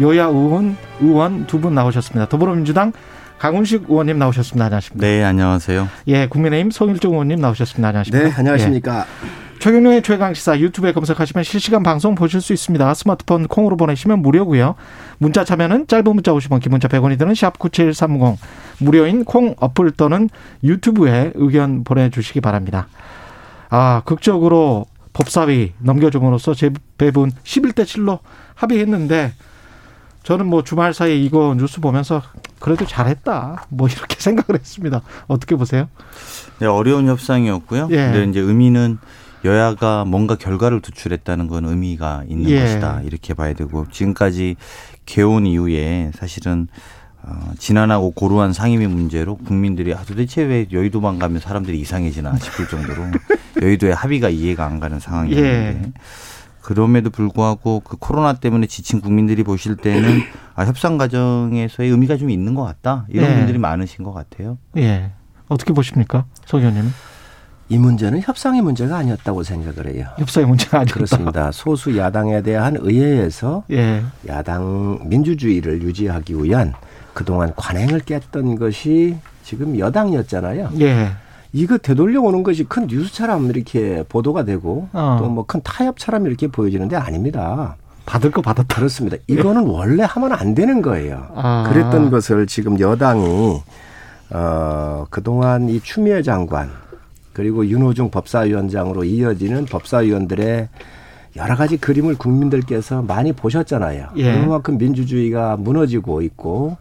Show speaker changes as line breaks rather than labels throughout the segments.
여야 의원 의원 두 분 나오셨습니다. 더불어민주당 강훈식 의원님 나오셨습니다. 안녕하십니까?
네, 안녕하세요.
예, 국민의힘 송일종 의원님 나오셨습니다. 안녕하십니까?
네, 안녕하십니까?
예. 최경영의 최강시사 유튜브에 검색하시면 실시간 방송 보실 수 있습니다. 스마트폰 콩으로 보내시면 무료고요. 문자 참여는 짧은 문자 50원, 긴 문자 100원이 드는 샵 9730 무료인 콩 어플 또는 유튜브에 의견 보내주시기 바랍니다. 아, 극적으로 법사위 넘겨줌으로써 재배분 11대 7로 합의했는데 저는 뭐 주말 사이에 이거 뉴스 보면서 그래도 잘했다. 뭐 이렇게 생각을 했습니다. 어떻게 보세요?
네, 어려운 협상이었고요.
예.
근데 이제 의미는 여야가 뭔가 결과를 도출했다는 건 의미가 있는
예.
것이다. 이렇게 봐야 되고 지금까지 개원 이후에 사실은 어, 지난하고 고루한 상임위 문제로 국민들이 아, 도대체 왜 여의도만 가면 사람들이 이상해지나 싶을 정도로 여의도의 합의가 이해가 안 가는 상황이었는데
예.
그럼에도 불구하고 그 코로나 때문에 지친 국민들이 보실 때는 아, 협상 과정에서의 의미가 좀 있는 것 같다. 이런
예.
분들이 많으신 것 같아요.
예. 어떻게 보십니까? 석 의원님은?
이 문제는 협상의 문제가 아니었다고 생각을 해요.
협상의 문제가 아니었다.
그렇습니다. 소수 야당에 대한 의회에서
예.
야당 민주주의를 유지하기 위한 그동안 관행을 깼던 것이 지금 여당이었잖아요.
예.
이거 되돌려 오는 것이 큰 뉴스처럼 이렇게 보도가 되고
어.
또뭐 큰 타협처럼 이렇게 보여지는데 아닙니다.
받을 거 받았다.
그렇습니다. 이거는 원래 하면 안 되는 거예요.
아.
그랬던 것을 지금 여당이 어 그동안 이 추미애 장관 그리고 윤호중 법사위원장으로 이어지는 법사위원들의 여러 가지 그림을 국민들께서 많이 보셨잖아요.
예.
그만큼 민주주의가 무너지고 있고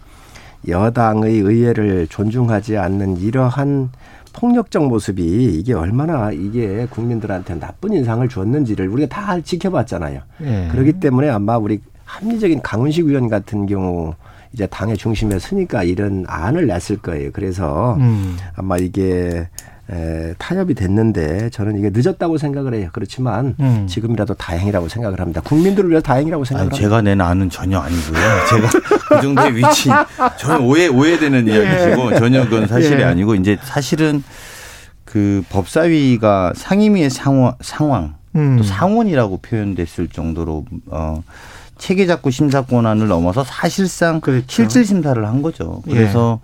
여당의 의회를 존중하지 않는 이러한 폭력적 모습이 이게 얼마나 이게 국민들한테 나쁜 인상을 줬는지를 우리가 다 지켜봤잖아요.
예.
그렇기 때문에 아마 우리 합리적인 강훈식 의원 같은 경우 이제 당의 중심에 서니까 이런 안을 냈을 거예요. 그래서
음.
아마 이게 에, 타협이 됐는데 저는 이게 늦었다고 생각을 해요. 그렇지만
음.
지금이라도 다행이라고 생각을 합니다. 국민들을 위해서 다행이라고 생각을
아니,
합니다.
제가 낸 안은 전혀 아니고요. 제가 그 정도의 위치 전혀 오해 오해되는 이야기시고 전혀 그건 사실이
예.
아니고 이제 사실은 그 법사위가 상임위의 상황, 상황
음.
또 상원이라고 표현됐을 정도로 어 체계 잡고 심사 권한을 넘어서 사실상
그렇죠.
실질 심사를 한 거죠. 그래서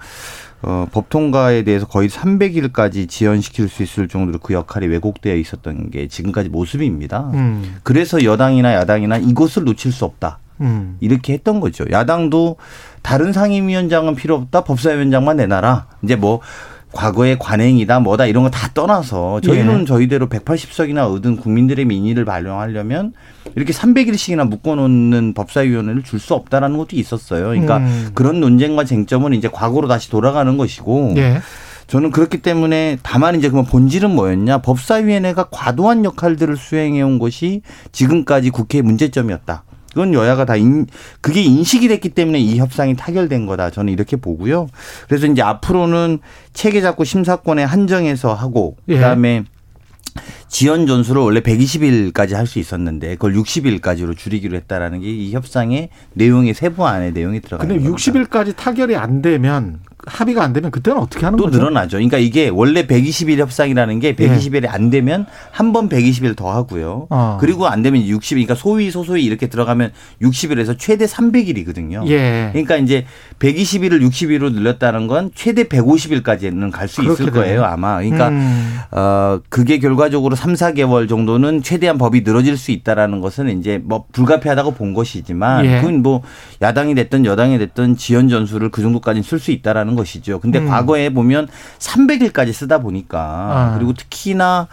어, 법 통과에 대해서 거의 300일까지 지연시킬 수 있을 정도로 그 역할이 왜곡되어 있었던 게 지금까지 모습입니다.
음.
그래서 여당이나 야당이나 이것을 놓칠 수 없다.
음.
이렇게 했던 거죠. 야당도 다른 상임위원장은 필요 없다. 법사위원장만 내놔라. 이제 뭐 과거의 관행이다 뭐다 이런 거 다 떠나서 저희는
예.
저희대로 180석이나 얻은 국민들의 민의를 반영하려면 이렇게 300일씩이나 묶어놓는 법사위원회를 줄 수 없다라는 것도 있었어요. 그러니까
음.
그런 논쟁과 쟁점은 이제 과거로 다시 돌아가는 것이고
예.
저는 그렇기 때문에 다만 이제 그러면 본질은 뭐였냐 법사위원회가 과도한 역할들을 수행해 온 것이 지금까지 국회의 문제점이었다. 그건 여야가 다 인, 그게 인식이 됐기 때문에 이 협상이 타결된 거다. 저는 이렇게 보고요. 그래서 이제 앞으로는 체계 잡고 심사권에 한정해서 하고
예.
그다음에 지연 전수를 원래 120일까지 할 수 있었는데 그걸 60일까지로 줄이기로 했다라는 게 이 협상의 내용의 세부 안에 내용이 들어가는
근데
겁니다.
60일까지 타결이 안 되면 합의가 안 되면 그때는 어떻게 하는
또
거죠?
늘어나죠. 그러니까 이게 원래 120일 협상이라는 게 120일이 안 되면 한 번 120일 더 하고요.
어.
그리고 안 되면 60일, 그러니까 소위 소소위 이렇게 들어가면 60일에서 최대 300일이거든요.
예.
그러니까 이제 120일을 60일로 늘렸다는 건 최대 150일까지는 갈 수 있을 거예요. 아마. 그러니까
음.
어 그게 결과적으로 3, 4개월 정도는 최대한 법이 늘어질 수 있다라는 것은 이제 뭐 불가피하다고 본 것이지만
예.
그건 뭐 야당이 됐든 여당이 됐든 지연 전술을 그 정도까지는 쓸 수 있다라는 것이죠. 근데
음.
과거에 보면 300일까지 쓰다 보니까
아.
그리고 특히나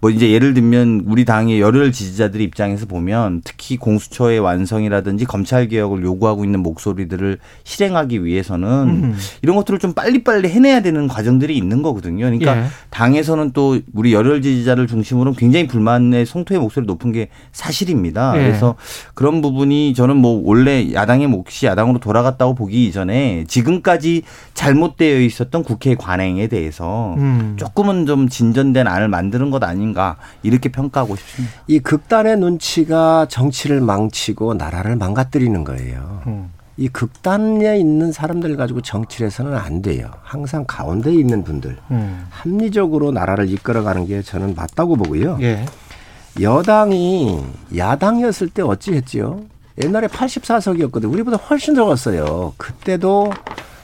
뭐 이제 예를 들면 우리 당의 열혈 지지자들 입장에서 보면 특히 공수처의 완성이라든지 검찰 개혁을 요구하고 있는 목소리들을 실행하기 위해서는 음. 이런 것들을 좀 빨리빨리 해내야 되는 과정들이 있는 거거든요. 그러니까 예. 당에서는 또 우리 열혈 지지자를 중심으로 굉장히 불만의 송토의 목소리 높은 게 사실입니다. 예. 그래서 그런 부분이 저는 뭐 원래 야당의 몫이 야당으로 돌아갔다고 보기 이전에 지금까지 잘못되어 있었던 국회 관행에 대해서 음. 조금은 좀 진전된 안을 만드는 것 아닌가 이렇게 평가하고 싶습니다.
이 극단의 눈치가 정치를 망치고 나라를 망가뜨리는 거예요. 음. 이 극단에 있는 사람들 가지고 정치를 해서는 안 돼요. 항상 가운데에 있는 분들 음. 합리적으로 나라를 이끌어가는 게 저는 맞다고 보고요. 예. 여당이 야당이었을 때 어찌 했지요? 옛날에 84석이었거든요. 우리보다 훨씬 적었어요. 그때도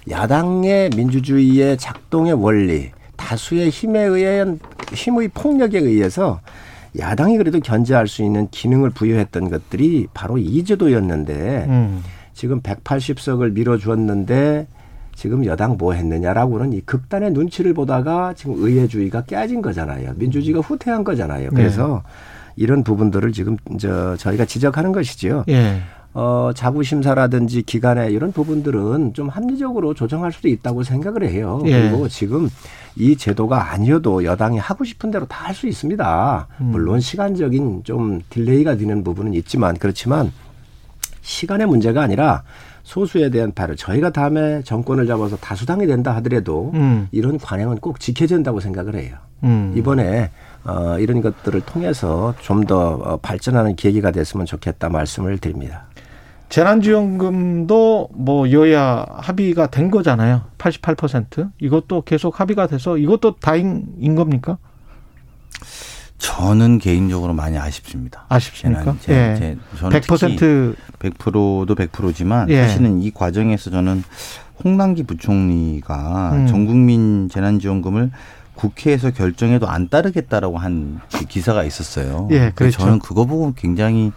야당의 민주주의의 작동의 원리, 다수의 힘에 의한 힘의 폭력에 의해서 야당이 그래도 견제할 수 있는 기능을 부여했던 것들이 바로 이 제도였는데 음. 지금 180석을 밀어주었는데 지금 여당 뭐 했느냐라고는 이 극단의 눈치를 보다가 지금 의회주의가 깨진 거잖아요. 민주주의가 후퇴한 거잖아요. 그래서 네. 이런 부분들을 지금 저 저희가 지적하는 것이지요. 예. 어, 자구심사라든지 기간에 이런 부분들은 좀 합리적으로 조정할 수도 있다고 생각을 해요. 예. 그리고 지금 이 제도가 아니어도 여당이 하고 싶은 대로 다 할 수 있습니다. 음. 물론 시간적인 좀 delay가 되는 부분은 있지만 그렇지만 시간의 문제가 아니라 소수에 대한 배려를 저희가 다음에 정권을 잡아서 다수당이 된다 하더라도 음. 이런 관행은 꼭 지켜야 된다고 생각을 해요. 음. 이번에 어, 이런 것들을 통해서 좀더 어, 발전하는 계기가 됐으면 좋겠다 말씀을 드립니다.
재난지원금도 뭐 여야 합의가 된 거잖아요. 88% 이것도 계속 합의가 돼서 이것도 다행인 겁니까?
저는 개인적으로 많이 아쉽습니다.
아쉽습니까? 제, 예. 제, 저는 100%
100%도 100%지만 예. 사실은 이 과정에서 저는 홍남기 부총리가 음. 전 국민 재난지원금을 국회에서 결정해도 안 따르겠다라고 한 기사가 있었어요. 예, 그렇죠. 저는 그거 보고 굉장히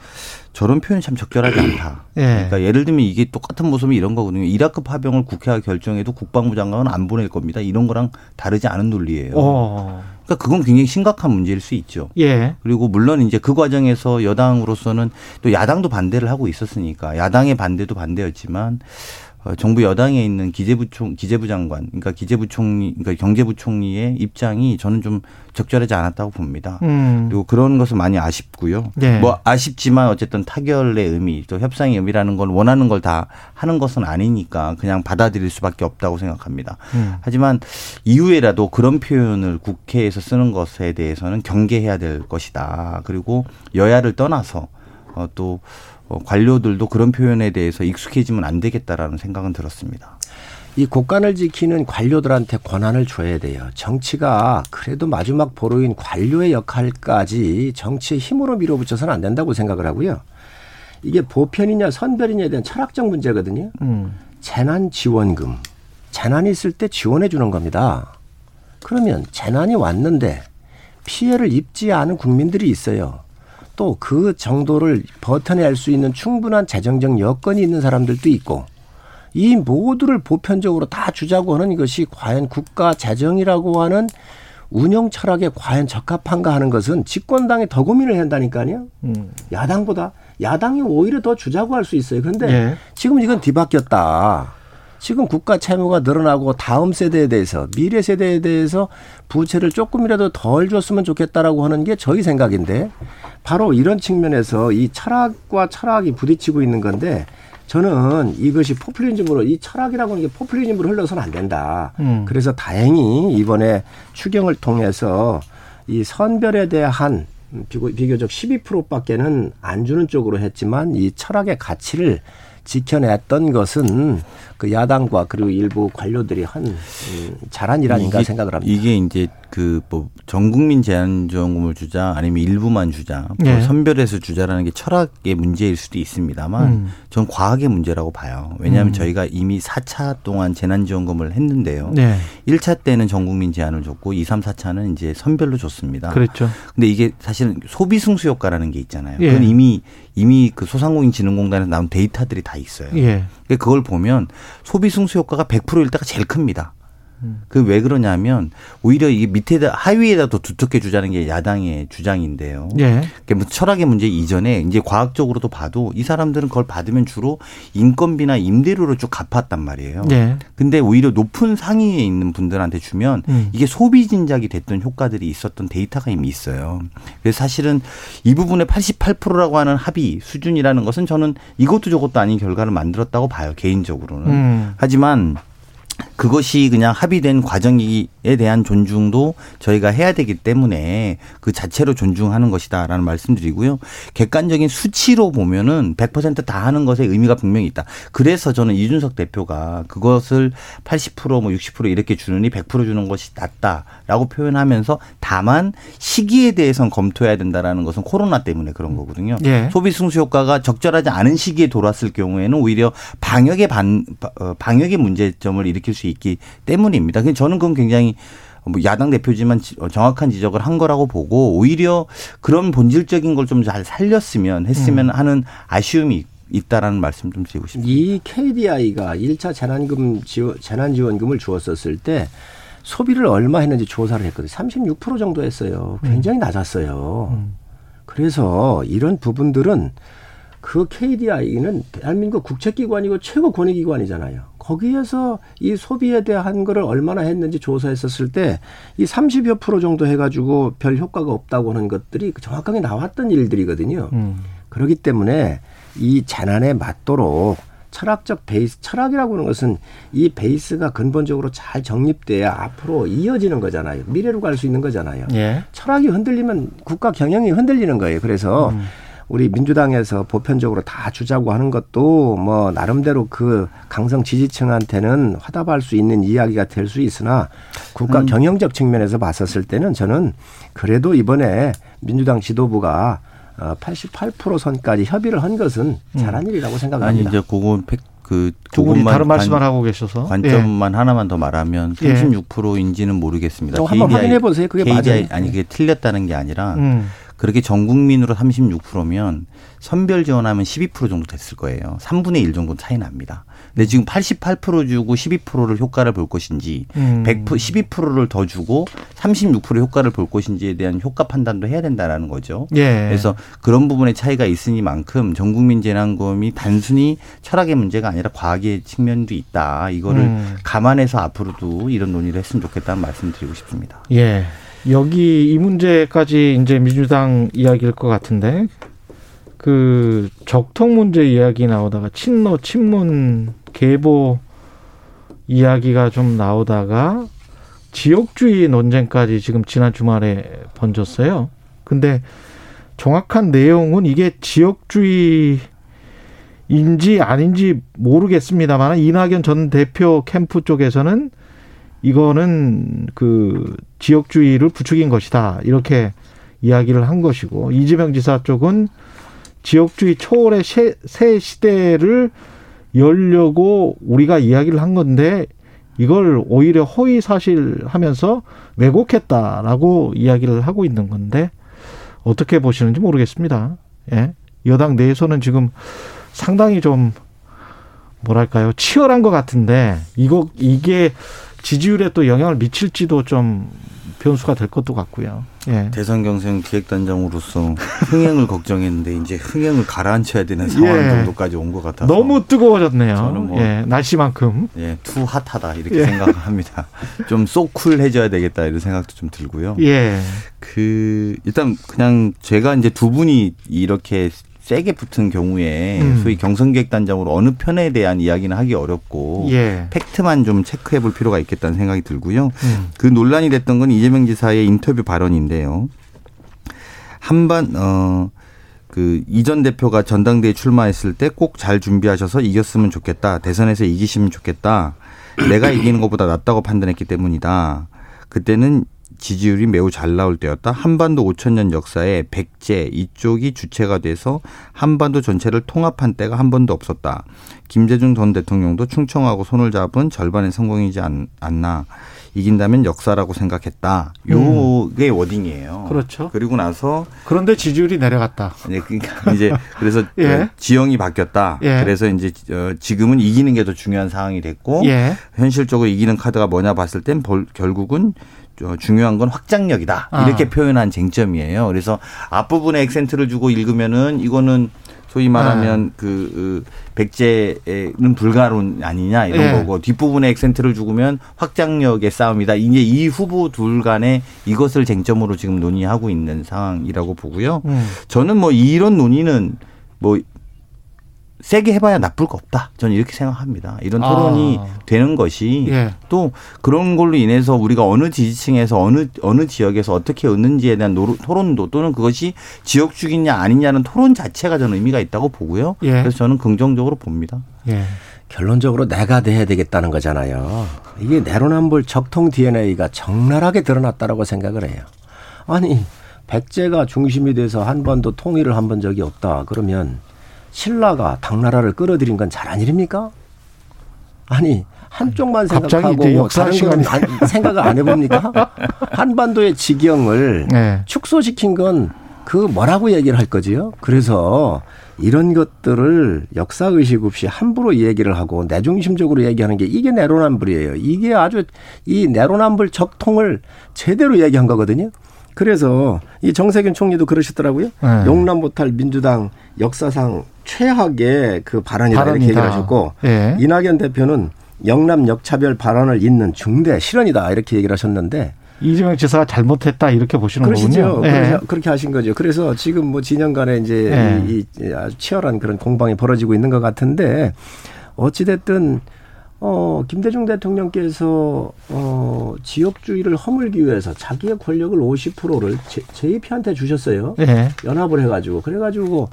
저런 표현이 참 적절하지 않다. 예. 그러니까 예를 들면 이게 똑같은 모습이 이런 거거든요. 이라크 파병을 국회가 결정해도 국방부 장관은 안 보낼 겁니다. 이런 거랑 다르지 않은 논리예요. 오. 어. 그러니까 그건 굉장히 심각한 문제일 수 있죠. 예. 그리고 물론 이제 그 과정에서 여당으로서는 또 야당도 반대를 하고 있었으니까 야당의 반대도 반대였지만 어, 정부 여당에 있는 기재부총 기재부 장관, 그러니까 기재부총리, 그러니까 경제부총리의 입장이 저는 좀 적절하지 않았다고 봅니다. 음. 그리고 그런 것은 많이 아쉽고요. 네. 뭐 아쉽지만 어쨌든 타결의 의미, 또 협상의 의미라는 걸 원하는 걸 다 하는 것은 아니니까 그냥 받아들일 수밖에 없다고 생각합니다. 음. 하지만 이후에라도 그런 표현을 국회에서 쓰는 것에 대해서는 경계해야 될 것이다. 그리고 여야를 떠나서 어, 또 어, 관료들도 그런 표현에 대해서 익숙해지면 안 되겠다라는 생각은 들었습니다.
이 국간을 지키는 관료들한테 권한을 줘야 돼요. 정치가 그래도 마지막 보루인 관료의 역할까지 정치의 힘으로 밀어붙여서는 안 된다고 생각을 하고요. 이게 보편이냐 선별이냐에 대한 철학적 문제거든요. 음. 재난 지원금. 재난이 있을 때 지원해 주는 겁니다. 그러면 재난이 왔는데 피해를 입지 않은 국민들이 있어요. 또 그 정도를 버텨낼 수 있는 충분한 재정적 여건이 있는 사람들도 있고 이 모두를 보편적으로 다 주자고 하는 것이 과연 국가 재정이라고 하는 운영 철학에 과연 적합한가 하는 것은 집권당이 더 고민을 한다니까요. 음. 야당보다 야당이 오히려 더 주자고 할 수 있어요. 그런데 예. 지금 이건 뒤바뀌었다. 지금 국가 채무가 늘어나고 다음 세대에 대해서 미래 세대에 대해서 부채를 조금이라도 덜 줬으면 좋겠다라고 하는 게 저희 생각인데 바로 이런 측면에서 이 철학과 철학이 부딪히고 있는 건데 저는 이것이 포퓰리즘으로 이 철학이라고 하는 게 포퓰리즘으로 흘러서는 안 된다. 음. 그래서 다행히 이번에 추경을 통해서 이 선별에 대한 비교적 12%밖에는 안 주는 쪽으로 했지만 이 철학의 가치를 지켜냈던 것은 그 야당과 그리고 일부 관료들이 한 음, 잘한 일 아닌가 생각을 합니다.
이게 이제 그 뭐 전국민 제한지원금을 주자 아니면 일부만 주자 뭐 네. 선별해서 주자라는 게 철학의 문제일 수도 있습니다만 음. 전 과학의 문제라고 봐요. 왜냐하면 음. 저희가 이미 4차 동안 재난지원금을 했는데요. 네. 1차 때는 전국민 제한을 줬고 2, 3, 4차는 이제 선별로 줬습니다.
그렇죠.
근데 이게 사실은 소비 승수 효과라는 게 있잖아요. 예. 그건 이미 이미 그 소상공인진흥공단에서 나온 데이터들이 다 있어요. 예. 그걸 보면 소비 승수 효과가 100%일 때가 제일 큽니다. 그 왜 그러냐면 오히려 이게 밑에다 하위에다 더 두텁게 주자는 게 야당의 주장인데요.
예.
뭐 철학의 문제 이전에 이제 과학적으로도 봐도 이 사람들은 그걸 받으면 주로 인건비나 임대료로 쭉 갚았단 말이에요.
예.
근데 오히려 높은 상위에 있는 분들한테 주면
음.
이게 소비 진작이 됐던 효과들이 있었던 데이터가 이미 있어요. 그래서 사실은 이 부분의 88%라고 하는 합의 수준이라는 것은 저는 이것도 저것도 아닌 결과를 만들었다고 봐요 개인적으로는.
음.
하지만 그것이 그냥 합의된 과정에 대한 존중도 저희가 해야 되기 때문에 그 자체로 존중하는 것이다라는 말씀드리고요. 객관적인 수치로 보면은 100%다 하는 것에 의미가 분명히 있다. 그래서 저는 이준석 대표가 그것을 80%뭐 60% 이렇게 주느니 100% 주는 것이 낫다라고 표현하면서 다만 시기에 대해선 검토해야 된다라는 것은 코로나 때문에 그런 거거든요.
예.
소비 승수 효과가 적절하지 않은 시기에 돌았을 경우에는 오히려 방역의 반 어, 방역의 문제점을 일으킬 수 있기 때문입니다. 근데 저는 그건 굉장히 뭐 야당 대표지만 정확한 지적을 한 거라고 보고 오히려 그런 본질적인 걸 좀 잘 살렸으면 했으면 하는 아쉬움이 있다라는 말씀 좀 드리고 싶습니다.
이 KDI가 1차 재난금 지원, 재난지원금을 주었었을 때 소비를 얼마 했는지 조사를 했거든요. 36% 정도 했어요. 굉장히 낮았어요. 그래서 이런 부분들은 그 KDI는 대한민국 국책기관이고 최고 권위기관이잖아요. 거기에서 이 소비에 대한 거를 얼마나 했는지 조사했었을 때 이 30여 프로 정도 해가지고 별 효과가 없다고 하는 것들이 정확하게 나왔던 일들이거든요.
음.
그렇기 때문에 이 재난에 맞도록 철학적 베이스, 철학이라고 하는 것은 이 베이스가 근본적으로 잘 정립돼야 앞으로 이어지는 거잖아요. 미래로 갈 수 있는 거잖아요.
예.
철학이 흔들리면 국가 경영이 흔들리는 거예요. 그래서 우리 민주당에서 보편적으로 다 주자고 하는 것도 뭐 나름대로 그 강성 지지층한테는 화답할 수 있는 이야기가 될 수 있으나 국가 경영적 측면에서 봤었을 때는 저는 그래도 이번에 민주당 지도부가 어, 88% 선까지 협의를 한 것은 잘한 일이라고
아니
생각합니다.
이제 그건 팩- 그 그것만
다른 말씀을
관-
하고 계셔서
관점만 하나만 더 말하면
예.
36%인지는 모르겠습니다.
어, 한번 확인해 보세요. 그게
KDI
맞아요.
아니 그게 틀렸다는 게 아니라
예. 음.
그렇게 전 국민으로 36%면 선별 지원하면 12% 정도 됐을 거예요. 3분의 1 정도 차이 납니다. 근데 지금 88% 주고 12%를 효과를 볼 것인지
음.
100% 12%를 더 주고 36% 효과를 볼 것인지에 대한 효과 판단도 해야 된다라는 거죠.
예.
그래서 그런 부분의 차이가 있으니만큼 전 국민 재난금이 단순히 철학의 문제가 아니라 과학의 측면도 있다. 이거를
음.
감안해서 앞으로도 이런 논의를 했으면 좋겠다는 말씀 드리고 싶습니다.
예. 여기 이 문제까지 이제 민주당 이야기일 것 같은데 그 적통 문제 이야기 나오다가 친노 친문 계보 이야기가 좀 나오다가 지역주의 논쟁까지 지금 지난 주말에 번졌어요. 근데 정확한 내용은 이게 지역주의인지 아닌지 모르겠습니다만 이낙연 전 대표 캠프 쪽에서는 이거는 그 지역주의를 부추긴 것이다. 이렇게 이야기를 한 것이고 이재명 지사 쪽은 지역주의 초월의 새, 새 시대를 열려고 우리가 이야기를 한 건데 이걸 오히려 허위 사실하면서 왜곡했다라고 이야기를 하고 있는 건데 어떻게 보시는지 모르겠습니다. 예. 여당 내에서는 지금 상당히 좀 뭐랄까요 치열한 것 같은데 이거 이게 지지율에 또 영향을 미칠지도 좀 변수가 될 것도 같고요. 예.
대선 경선 기획단장으로서 흥행을 걱정했는데 이제 흥행을 가라앉혀야 되는 상황
예.
정도까지 온 것 같아서
너무 뜨거워졌네요.
저는 뭐-
예, 날씨만큼.
예, 투 핫하다 이렇게
예.
생각합니다. 좀 so cool해져야 되겠다 이런 생각도 좀 들고요.
예.
그 일단 그냥 제가 이제 두 분이 이렇게 세게 붙은 경우에
음.
소위 경선기획단장으로 어느 편에 대한 이야기는 하기 어렵고
예.
팩트만 좀 체크해 볼 필요가 있겠다는 생각이 들고요.
음.
그 논란이 됐던 건 이재명 지사의 인터뷰 발언인데요. 한반 어. 그 이전 대표가 전당대회 출마했을 때 꼭 잘 준비하셔서 이겼으면 좋겠다. 대선에서 이기시면 좋겠다. 내가 이기는 것보다 낫다고 판단했기 때문이다. 그때는 지지율이 매우 잘 나올 때였다. 한반도 5천 년 역사에 백제 이쪽이 주체가 돼서 한반도 전체를 통합한 때가 한 번도 없었다. 김대중 전 대통령도 충청하고 손을 잡은 절반의 성공이지 않, 나 이긴다면 역사라고 생각했다. 요게 음. 워딩이에요.
그렇죠.
그리고 나서
그런데 지지율이 내려갔다.
네, 그러니까 이제 그래서 예. 그 지형이 바뀌었다. 예. 그래서 이제 어, 지금은 이기는 게 더 중요한 상황이 됐고 예. 현실적으로 이기는 카드가 뭐냐 봤을 땐 결국은 중요한 건 확장력이다. 이렇게 아. 표현한 쟁점이에요. 그래서 앞부분에 액센트를 주고 읽으면은 이거는 소위 말하면 네. 그, 그 백제는 불가론 아니냐 이런 네. 거고 뒷부분에 액센트를 죽으면 확장력의 싸움이다. 이제 이 후보 둘 간에 이것을 쟁점으로 지금 논의하고 있는 상황이라고 보고요. 음. 저는 뭐 이런 논의는 뭐 세게 해봐야 나쁠 거 없다. 저는 이렇게 생각합니다. 이런 토론이 아. 되는 것이 예. 또 그런 걸로 인해서 우리가 어느 지지층에서 어느 어느 지역에서 어떻게 얻는지에 대한 노, 토론도 또는 그것이 지역주기냐 아니냐는 토론 자체가 저는 의미가 있다고 보고요. 예. 그래서 저는 긍정적으로 봅니다. 예.
결론적으로 내가 돼야 되겠다는 거잖아요. 이게 내로남불 적통 DNA가 적나라하게 드러났다라고 생각을 해요. 아니 백제가 중심이 돼서 한 번도 통일을 한 번 적이 없다. 그러면 신라가 당나라를 끌어들인 건 잘한 일입니까? 아니 한쪽만 생각하고 다른 시간이 안, 생각을 안 해봅니까? 한반도의 지경을 네. 축소시킨 건 그 뭐라고 얘기를 할 거지요? 그래서 이런 것들을 역사 의식 없이 함부로 얘기를 하고 내중심적으로 얘기하는 게 이게 내로남불이에요. 이게 아주 이 내로남불 적통을 제대로 얘기한 거거든요. 그래서 이 정세균 총리도 그러시더라고요. 네. 용남보탈 민주당 역사상 최악의 그 발언이다 발언이다. 이렇게 얘기를 하셨고 네. 이낙연 대표는 영남 역차별 발언을 잇는 중대 실언이다 이렇게 얘기를 하셨는데
이재명 지사가 잘못했다 이렇게 보시는
그러시죠.
거군요.
네. 그렇게 하신 거죠. 그래서 지금 뭐 진영 간에 이제 네. 이, 이 아주 치열한 그런 공방이 벌어지고 있는 것 같은데 어찌 됐든 어, 김대중 대통령께서 어, 지역주의를 허물기 위해서 자기의 권력을 50%를 제, JP한테 주셨어요. 네. 연합을 해가지고. 그래가지고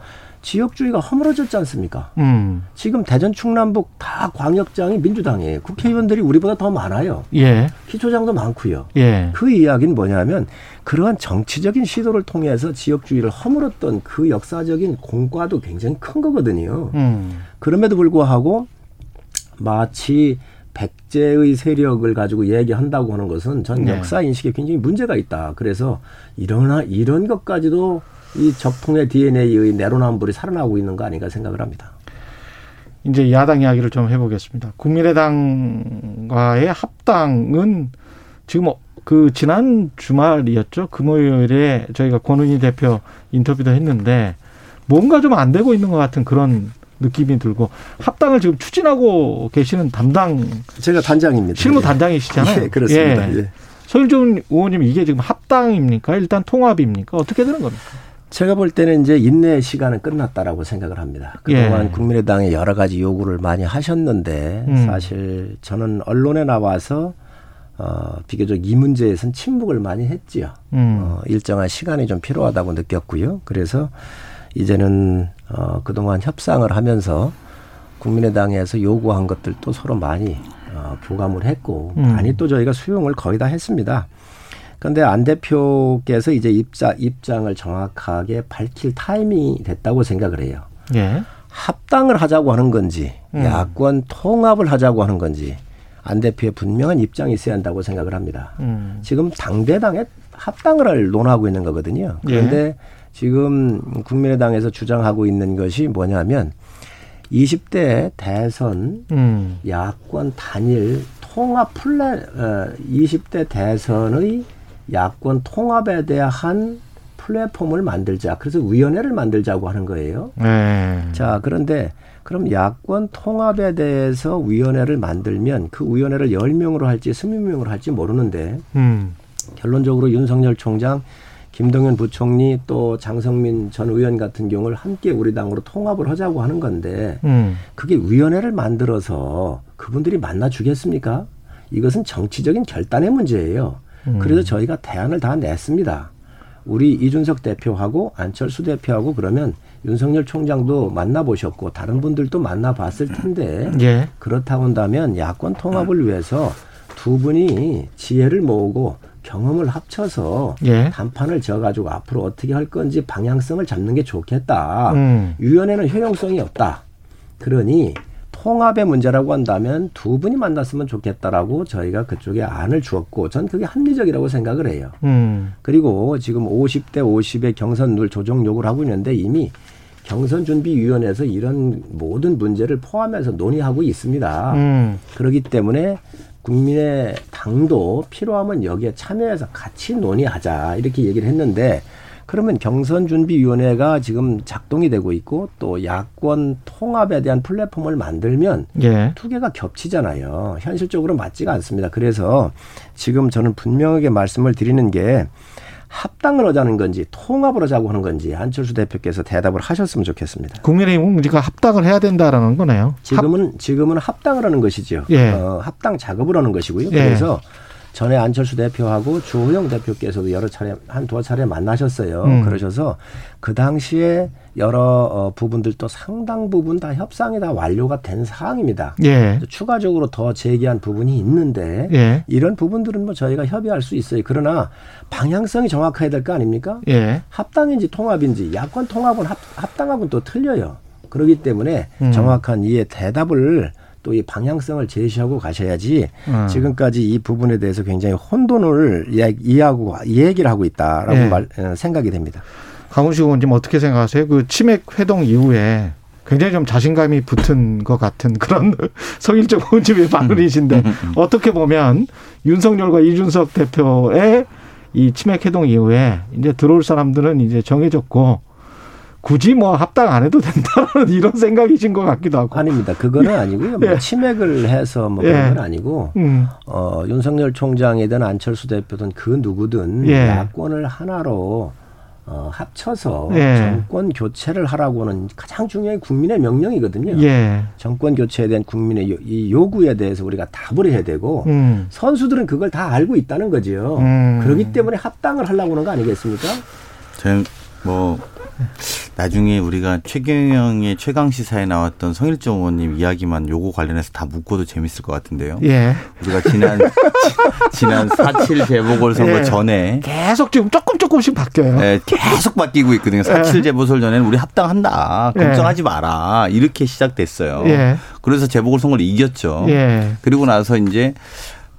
지역주의가 허물어졌지 않습니까? 음. 지금 대전 충남북 다 광역장이 민주당이에요. 국회의원들이 우리보다 더 많아요. 예. 기초장도 많고요. 예. 그 이야기는 뭐냐면 그러한 정치적인 시도를 통해서 지역주의를 허물었던 그 역사적인 공과도 굉장히 큰 거거든요. 음. 그럼에도 불구하고 마치 백제의 세력을 가지고 얘기한다고 하는 것은 전 네. 역사 인식에 굉장히 문제가 있다. 그래서 이러나 이런 것까지도 이 적통의 DNA의 내로남불이 살아나고 있는 거 아닌가 생각을 합니다.
이제 야당 이야기를 좀 해보겠습니다. 국민의당과의 합당은 지금 그 지난 주말이었죠. 금요일에 저희가 권은희 대표 인터뷰도 했는데 뭔가 좀 안 되고 있는 것 같은 그런 느낌이 들고 합당을 지금 추진하고 계시는 담당
제가 단장입니다.
실무 예. 단장이시잖아요.
예, 그렇습니다. 예. 예.
서일종 의원님 이게 지금 합당입니까? 일단 통합입니까? 어떻게 되는 겁니까?
제가 볼 때는 이제 인내 시간은 끝났다라고 생각을 합니다. 그동안 예. 국민의당에 여러 가지 요구를 많이 하셨는데 음. 사실 저는 언론에 나와서 어, 비교적 이 문제에선 침묵을 많이 했지요. 음. 어, 일정한 시간이 좀 필요하다고 느꼈고요. 그래서 이제는 어, 그동안 협상을 하면서 국민의당에서 요구한 것들도 서로 많이 어, 교감을 했고 음. 많이 또 저희가 수용을 거의 다 했습니다. 그런데 안 대표께서 이제 입자, 입장을 정확하게 밝힐 타이밍이 됐다고 생각을 해요. 예. 합당을 하자고 하는 건지 음. 야권 통합을 하자고 하는 건지 안 대표의 분명한 입장이 있어야 한다고 생각을 합니다. 음. 지금 당대당에 합당을 논하고 있는 거거든요. 그런데 예. 지금 국민의당에서 주장하고 있는 것이 뭐냐면 20대 대선 음. 야권 단일 통합 플랜 어, 20대 대선의 야권 통합에 대한 플랫폼을 만들자. 그래서 위원회를 만들자고 하는 거예요. 네. 자, 그런데 그럼 야권 통합에 대해서 위원회를 만들면 그 위원회를 열명으로 할지 스무 명으로 할지 모르는데 음. 결론적으로 윤석열 총장 김동연 부총리 또 장성민 전 의원 같은 경우를 함께 우리 당으로 통합을 하자고 하는 건데 음. 그게 위원회를 만들어서 그분들이 만나 주겠습니까? 이것은 정치적인 결단의 문제예요. 음. 그래서 저희가 대안을 다 냈습니다. 우리 이준석 대표하고 안철수 대표하고 그러면 윤석열 총장도 만나보셨고 다른 분들도 만나봤을 텐데 예. 그렇다고 한다면 야권 통합을 위해서 두 분이 지혜를 모으고 경험을 합쳐서
예.
단판을 지어가지고 앞으로 어떻게 할 건지 방향성을 잡는 게 좋겠다.
음.
위원회는 효용성이 없다. 그러니 통합의 문제라고 한다면 두 분이 만났으면 좋겠다라고 저희가 그쪽에 안을 주었고 전 그게 합리적이라고 생각을 해요.
음.
그리고 지금 50대 50의 경선 룰 조정 요구를 하고 있는데 이미 경선준비위원회에서 이런 모든 문제를 포함해서 논의하고 있습니다.
음.
그렇기 때문에 국민의 당도 필요하면 여기에 참여해서 같이 논의하자 이렇게 얘기를 했는데 그러면 경선준비위원회가 지금 작동이 되고 있고 또 야권 통합에 대한 플랫폼을 만들면
예.
두 개가 겹치잖아요. 현실적으로 맞지가 않습니다. 그래서 지금 저는 분명하게 말씀을 드리는 게 합당을 하자는 건지 통합을 하자고 하는 건지 안철수 대표께서 대답을 하셨으면 좋겠습니다.
국민의힘은 우리가 합당을 해야 된다라는 거네요.
지금은 지금은 합당을 하는 것이죠.
예.
어, 합당 작업을 하는 것이고요.
예.
그래서 전에 안철수 대표하고 주호영 대표께서도 여러 차례 한 두어 차례 만나셨어요.
음.
그러셔서 그 당시에 여러 어, 부분들도 상당 부분 다 협상이 다 완료가 된 사항입니다.
예.
추가적으로 더 제기한 부분이 있는데
예.
이런 부분들은 뭐 저희가 협의할 수 있어요. 그러나 방향성이 정확해야 될 거 아닙니까?
예.
합당인지 통합인지 야권 통합은 합, 합당하고는 또 틀려요. 그렇기 때문에
음.
정확한 이의 대답을 또 이 방향성을 제시하고 가셔야지
음.
지금까지 이 부분에 대해서 굉장히 혼돈을 이야- 이해하고 얘기를 하고 있다라고
예.
말, 어, 생각이 됩니다.
강훈식 의원님 어떻게 생각하세요? 그 치맥 회동 이후에 굉장히 좀 자신감이 붙은 것 같은 그런 성일적 의원님의 발언이신데 어떻게 보면 윤석열과 이준석 대표의 이 치맥 회동 이후에 이제 들어올 사람들은 이제 정해졌고 굳이 뭐 합당 안 해도 된다는 이런 생각이신 것 같기도 하고.
아닙니다. 그거는 아니고요. 뭐
예.
치맥을 해서 뭐
예.
그런 건 아니고
음.
어, 윤석열 총장이든 안철수 대표든 그 누구든
예.
야권을 하나로 어, 합쳐서
예.
정권 교체를 하라고는 가장 중요한 국민의 명령이거든요.
예.
정권 교체에 대한 국민의 요, 이 요구에 대해서 우리가 답을 해야 되고
음.
선수들은 그걸 다 알고 있다는 거지요.
음.
그렇기 때문에 합당을 하려고 하는 거 아니겠습니까?
저는 뭐 나중에 우리가 최경영의 최강 시사에 나왔던 성일종 의원님 이야기만 요거 관련해서 다 묻고도 재밌을 것 같은데요.
예.
우리가 지난 지난 4.7 재보궐 선거
예.
전에
계속 지금 조금 조금씩 바뀌어요.
예, 계속 바뀌고 있거든요. 4.7 재보궐 전에는 우리 합당한다.
예.
걱정하지 마라. 이렇게 시작됐어요.
예.
그래서 재보궐 선거를 이겼죠.
예.
그리고 나서 이제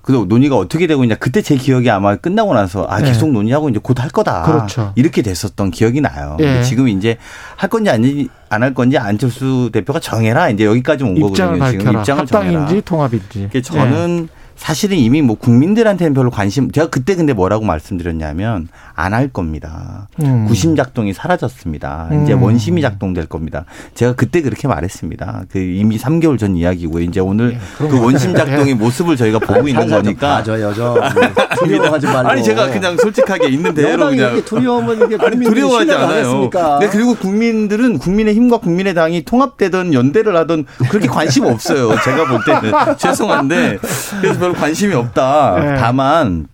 그 논의가 어떻게 되고 있냐. 그때 제 기억이 아마 끝나고 나서 아
예.
계속 논의하고 이제 곧 할 거다.
그렇죠.
이렇게 됐었던 기억이 나요.
예.
지금 이제 할 건지 아니 안 할 건지 안철수 대표가 정해라. 이제 여기까지 온
입장을
거거든요. 지금
밝혀라.
입장을
합당인지
정해라.
통합인지.
그게 저는 사실은 이미 뭐 국민들한테는 별로 관심 제가 그때 근데 뭐라고 말씀드렸냐면 안 할 겁니다.
음.
구심 작동이 사라졌습니다. 이제
음.
원심이 작동될 겁니다. 제가 그때 그렇게 말했습니다. 그 이미 3개월 전 이야기고 이제 오늘
예,
그 원심 작동의 모습을 저희가 보고 있는 거니까.
좀. 두려워하지 말고.
아니 제가 그냥 솔직하게 있는 대로 그냥
두려우면 이게
아니 두려워하지 않아요. 네, 그리고 국민들은 국민의 힘과 국민의 당이 통합되든 연대를 하든 그렇게 관심 없어요. 제가 볼 때는 죄송한데 그래서 별로 관심이 없다.
네.
다만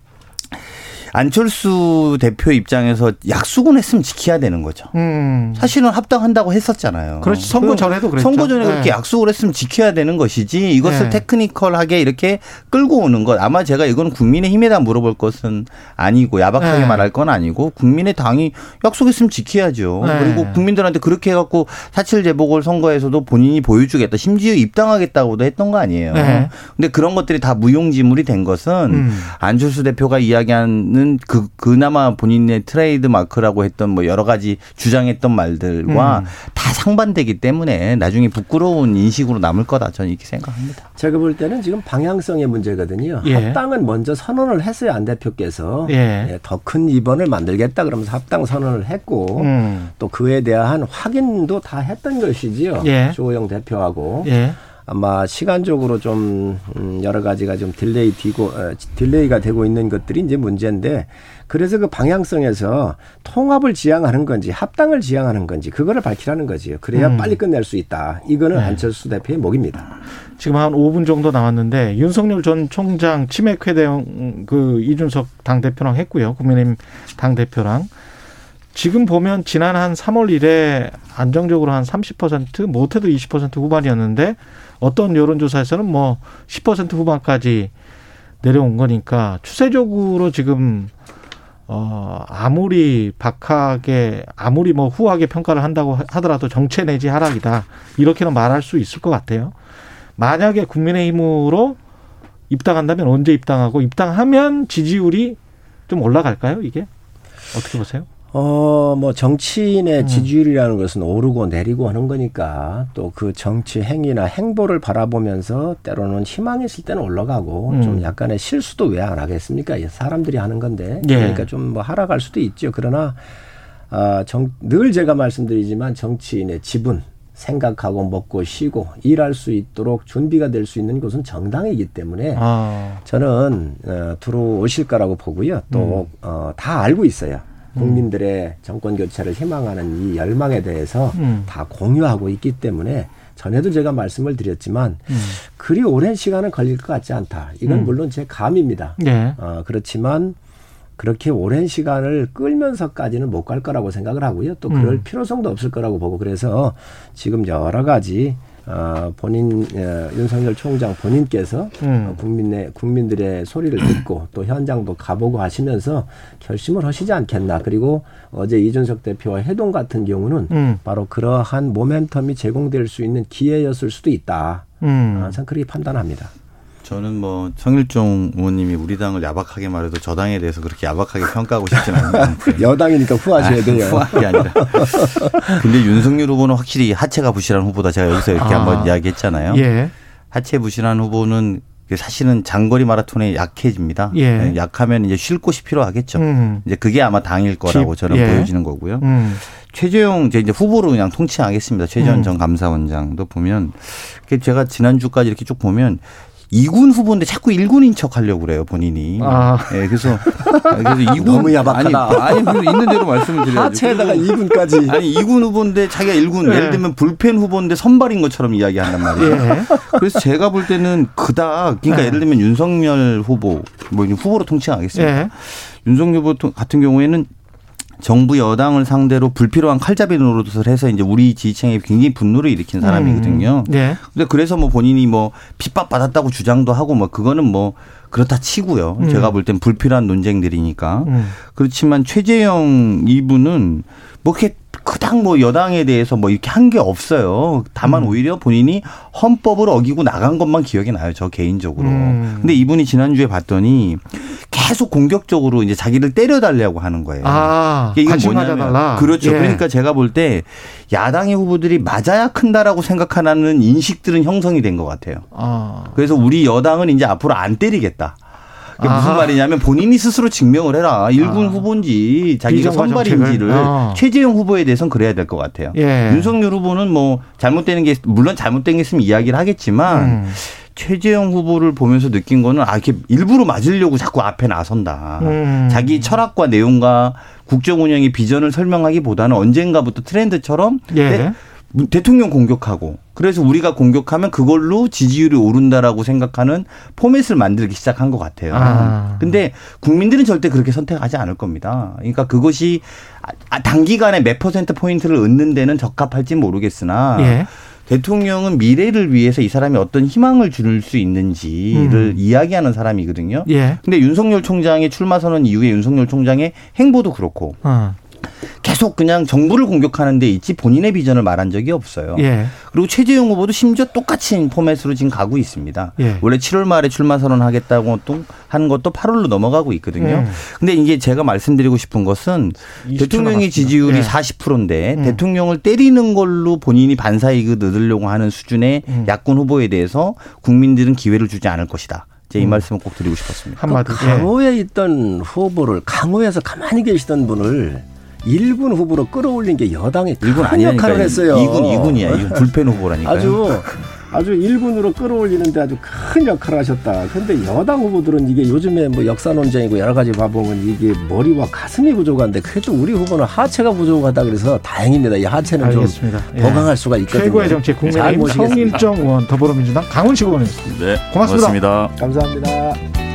안철수 대표 입장에서 약속은 했으면 지켜야 되는 거죠.
음.
사실은 합당한다고 했었잖아요.
그렇지. 선거
그
전에도 그랬죠.
선거 전에
네.
그렇게 약속을 했으면 지켜야 되는 것이지 이것을
네.
테크니컬하게 이렇게 끌고 오는 것 아마 제가 이건 국민의힘에다 물어볼 것은 아니고 야박하게
네.
말할 건 아니고 국민의 당이 약속했으면 지켜야죠.
네.
그리고 국민들한테 그렇게 해갖고 사칠 재보궐 선거에서도 본인이 보여주겠다 심지어 입당하겠다고도 했던 거 아니에요.
네.
근데 그런 것들이 다 무용지물이 된 것은
음.
안철수 대표가 이야기하는 그 그나마 본인의 트레이드 마크라고 했던 뭐 여러 가지 주장했던 말들과
음.
다 상반되기 때문에 나중에 부끄러운 인식으로 남을 거다 저는 이렇게 생각합니다.
제가 볼 때는 지금 방향성의 문제거든요.
예.
합당은 먼저 선언을 했어요 안 대표께서
예.
더 큰 2번을 만들겠다 그러면서 합당 선언을 했고
음.
또 그에 대한 확인도 다 했던 것이지요.
예.
주호영 대표하고
예.
아마 시간적으로 좀 음, 여러 가지가 좀 delay 되고 어, delay가 되고 있는 것들이 이제 문제인데 그래서 그 방향성에서 통합을 지향하는 건지 합당을 지향하는 건지 그거를 밝히라는 거지요. 그래야
음.
빨리 끝낼 수 있다. 이거는
네.
안철수 대표의 목입니다.
지금 한 5분 정도 남았는데 윤석열 전 총장 치맥 회대응 그 이준석 당 대표랑 했고요. 국민의힘 당 대표랑 지금 보면 지난 한 3월 1에 안정적으로 한 30% 못해도 20% 후반이었는데 어떤 여론조사에서는 뭐 10% 후반까지 내려온 거니까 추세적으로 지금 어 아무리 박하게 아무리 뭐 후하게 평가를 한다고 하더라도 정체 내지 하락이다 이렇게는 말할 수 있을 것 같아요. 만약에 국민의힘으로 입당한다면 언제 입당하고 입당하면 지지율이 좀 올라갈까요? 이게 어떻게 보세요?
어, 뭐 정치인의
음.
지지율이라는 것은 오르고 내리고 하는 거니까 또 그 정치 행위나 행보를 바라보면서 때로는 희망이 있을 때는 올라가고
음.
좀 약간의 실수도 왜 안 하겠습니까? 이 사람들이 하는 건데.
예.
그러니까 좀 뭐 하락할 수도 있죠. 그러나 아, 정, 늘 제가 말씀드리지만 정치인의 지분 생각하고 먹고 쉬고 일할 수 있도록 준비가 될 수 있는 곳은 정당이기 때문에
아,
저는 어, 들어오실 거라고 보고요. 또
음.
어, 다 알고 있어요. 국민들의 정권 교체를 희망하는 이 열망에 대해서
음.
다 공유하고 있기 때문에 전에도 제가 말씀을 드렸지만
음.
그리 오랜 시간은 걸릴 것 같지 않다. 이건
음.
물론 제 감입니다.
예.
어, 그렇지만 그렇게 오랜 시간을 끌면서까지는 못 갈 거라고 생각을 하고요. 또 그럴
음.
필요성도 없을 거라고 보고 그래서 지금 여러 가지 어, 본인 어, 윤석열 총장 본인께서
음.
어, 국민의 국민들의 소리를 듣고 또 현장도 가보고 하시면서 결심을 하시지 않겠나. 그리고 어제 이준석 대표와 회동 같은 경우는
음.
바로 그러한 모멘텀이 제공될 수 있는 기회였을 수도 있다.
음.
아, 저는 그렇게 판단합니다.
저는 뭐 성일종 의원님이 우리 당을 야박하게 말해도 저 당에 대해서 그렇게 야박하게 평가하고 싶지는 않아요.
여당이니까 후하셔야 돼요.
후한 게 아니라. 근데 윤석열 후보는 확실히 하체가 부실한 후보다. 제가 여기서 이렇게
아.
한번 이야기했잖아요.
예.
하체 부실한 후보는 사실은 장거리 마라톤에 약해집니다.
예.
네, 약하면 이제 쉴 곳이 필요하겠죠.
음.
이제 그게 아마 당일 거라고
집,
저는
예.
보여지는 거고요.
음.
최재형 이제 이제 후보로 그냥 통치하겠습니다. 최재형
음.
전 감사원장도 보면 그 제가 지난주까지 이렇게 쭉 보면 2군 후보인데 자꾸 1군인 척 하려고 그래요, 본인이.
아.
예, 그래서 그래서 2군
너무 야박하다.
아니, 아니 있는 대로 말씀을 드려야죠.
하체에다가
그리고
2군까지.
아니 2군 후보인데 자기가 1군
예.
예를 들면 불펜 후보인데 선발인 것처럼 이야기한단 말이에요.
예.
그래서 제가 볼 때는 그닥 그러니까
예.
예를 들면 윤석열 후보 뭐 후보로 통칭하겠습니다.
예.
윤석열 후보 같은 경우에는 정부 여당을 상대로 불필요한 칼잡이 노릇을 해서 이제 우리 지지층에 굉장히 분노를 일으킨 사람이거든요.
음. 예.
근데 그래서 뭐 본인이 뭐 핍박 받았다고 주장도 하고 뭐 그거는 뭐 그렇다 치고요.
음.
제가 볼 땐 불필요한 논쟁들이니까.
음.
그렇지만 최재형 이분은 뭐 이렇게 그닥 뭐 여당에 대해서 뭐 이렇게 한 게 없어요. 다만
음.
오히려 본인이 헌법을 어기고 나간 것만 기억이 나요. 저 개인적으로.
음.
근데 이분이 지난주에 봤더니 계속 공격적으로 이제 자기를 때려달라고 하는 거예요.
아,
이게 뭐냐면. 그렇죠.
예.
그러니까 제가 볼 때 야당의 후보들이 맞아야 큰다라고 생각하는 인식들은 형성이 된 것 같아요.
아.
그래서 우리 여당은 이제 앞으로 안 때리겠다. 그게 무슨. 말이냐면 본인이 스스로 증명을 해라. 일군
아.
후보인지 자기가 선발인지를.
아.
최재형 후보에 대해서는 그래야 될 것 같아요.
예.
윤석열 후보는 뭐 잘못되는 게 물론 잘못된 게 있으면 이야기를 하겠지만
음.
최재형 후보를 보면서 느낀 거는 아 이렇게 일부러 맞으려고 자꾸 앞에 나선다.
음.
자기 철학과 내용과 국정 운영의 비전을 설명하기보다는 언젠가부터 트렌드처럼
예.
대- 대통령 공격하고 그래서 우리가 공격하면 그걸로 지지율이 오른다라고 생각하는 포맷을 만들기 시작한 것 같아요.
아.
근데 국민들은 절대 그렇게 선택하지 않을 겁니다. 그러니까 그것이 아, 단기간에 몇 퍼센트 포인트를 얻는 데는 적합할지 모르겠으나
예.
대통령은 미래를 위해서 이 사람이 어떤 희망을 줄 수 있는지를
음.
이야기하는 사람이거든요.
예.
근데 윤석열 총장의 출마 선언 이후에 윤석열 총장의 행보도 그렇고
어.
계속 그냥 정부를 공격하는 데 있지 본인의 비전을 말한 적이 없어요.
예.
그리고 최재형 후보도 심지어 똑같이 포맷으로 지금 가고 있습니다.
예.
원래 7월 말에 출마 선언하겠다고 또한 것도 8월로 넘어가고 있거든요.
음.
근데 이게 제가 말씀드리고 싶은 것은
20초
대통령의. 지지율이
예.
40%인데
음.
대통령을 때리는 걸로 본인이 반사이익을 얻으려고 하는 수준의
음.
야권 후보에 대해서 국민들은 기회를 주지 않을 것이다. 제이
음.
말씀을 꼭 드리고 싶었습니다.
한마디.
그
예.
강호에 있던 후보를 강호에서 가만히 계시던 분을 일군 후보로 끌어올린 게 여당이
일군
큰 역할을 했어요.
2군 2군이야. 이군 불펜 후보라니까요.
아주 아주 일군으로 끌어올리는데 아주 큰 역할을 하셨다. 근데 여당 후보들은 이게 요즘에 뭐 역사 논쟁이고 여러 가지 봐보면 이게 머리와 가슴이 부족한데 그래도 우리 후보는 하체가 부족하다 그래서 다행입니다. 이 하체는
알겠습니다.
좀
예.
보강할 수가 있거든요.
최고의 정치
잘
국민의힘. 성일정 의원 더불어민주당 강훈식 의원이었습니다.
네,
고맙습니다.
고맙습니다.
감사합니다.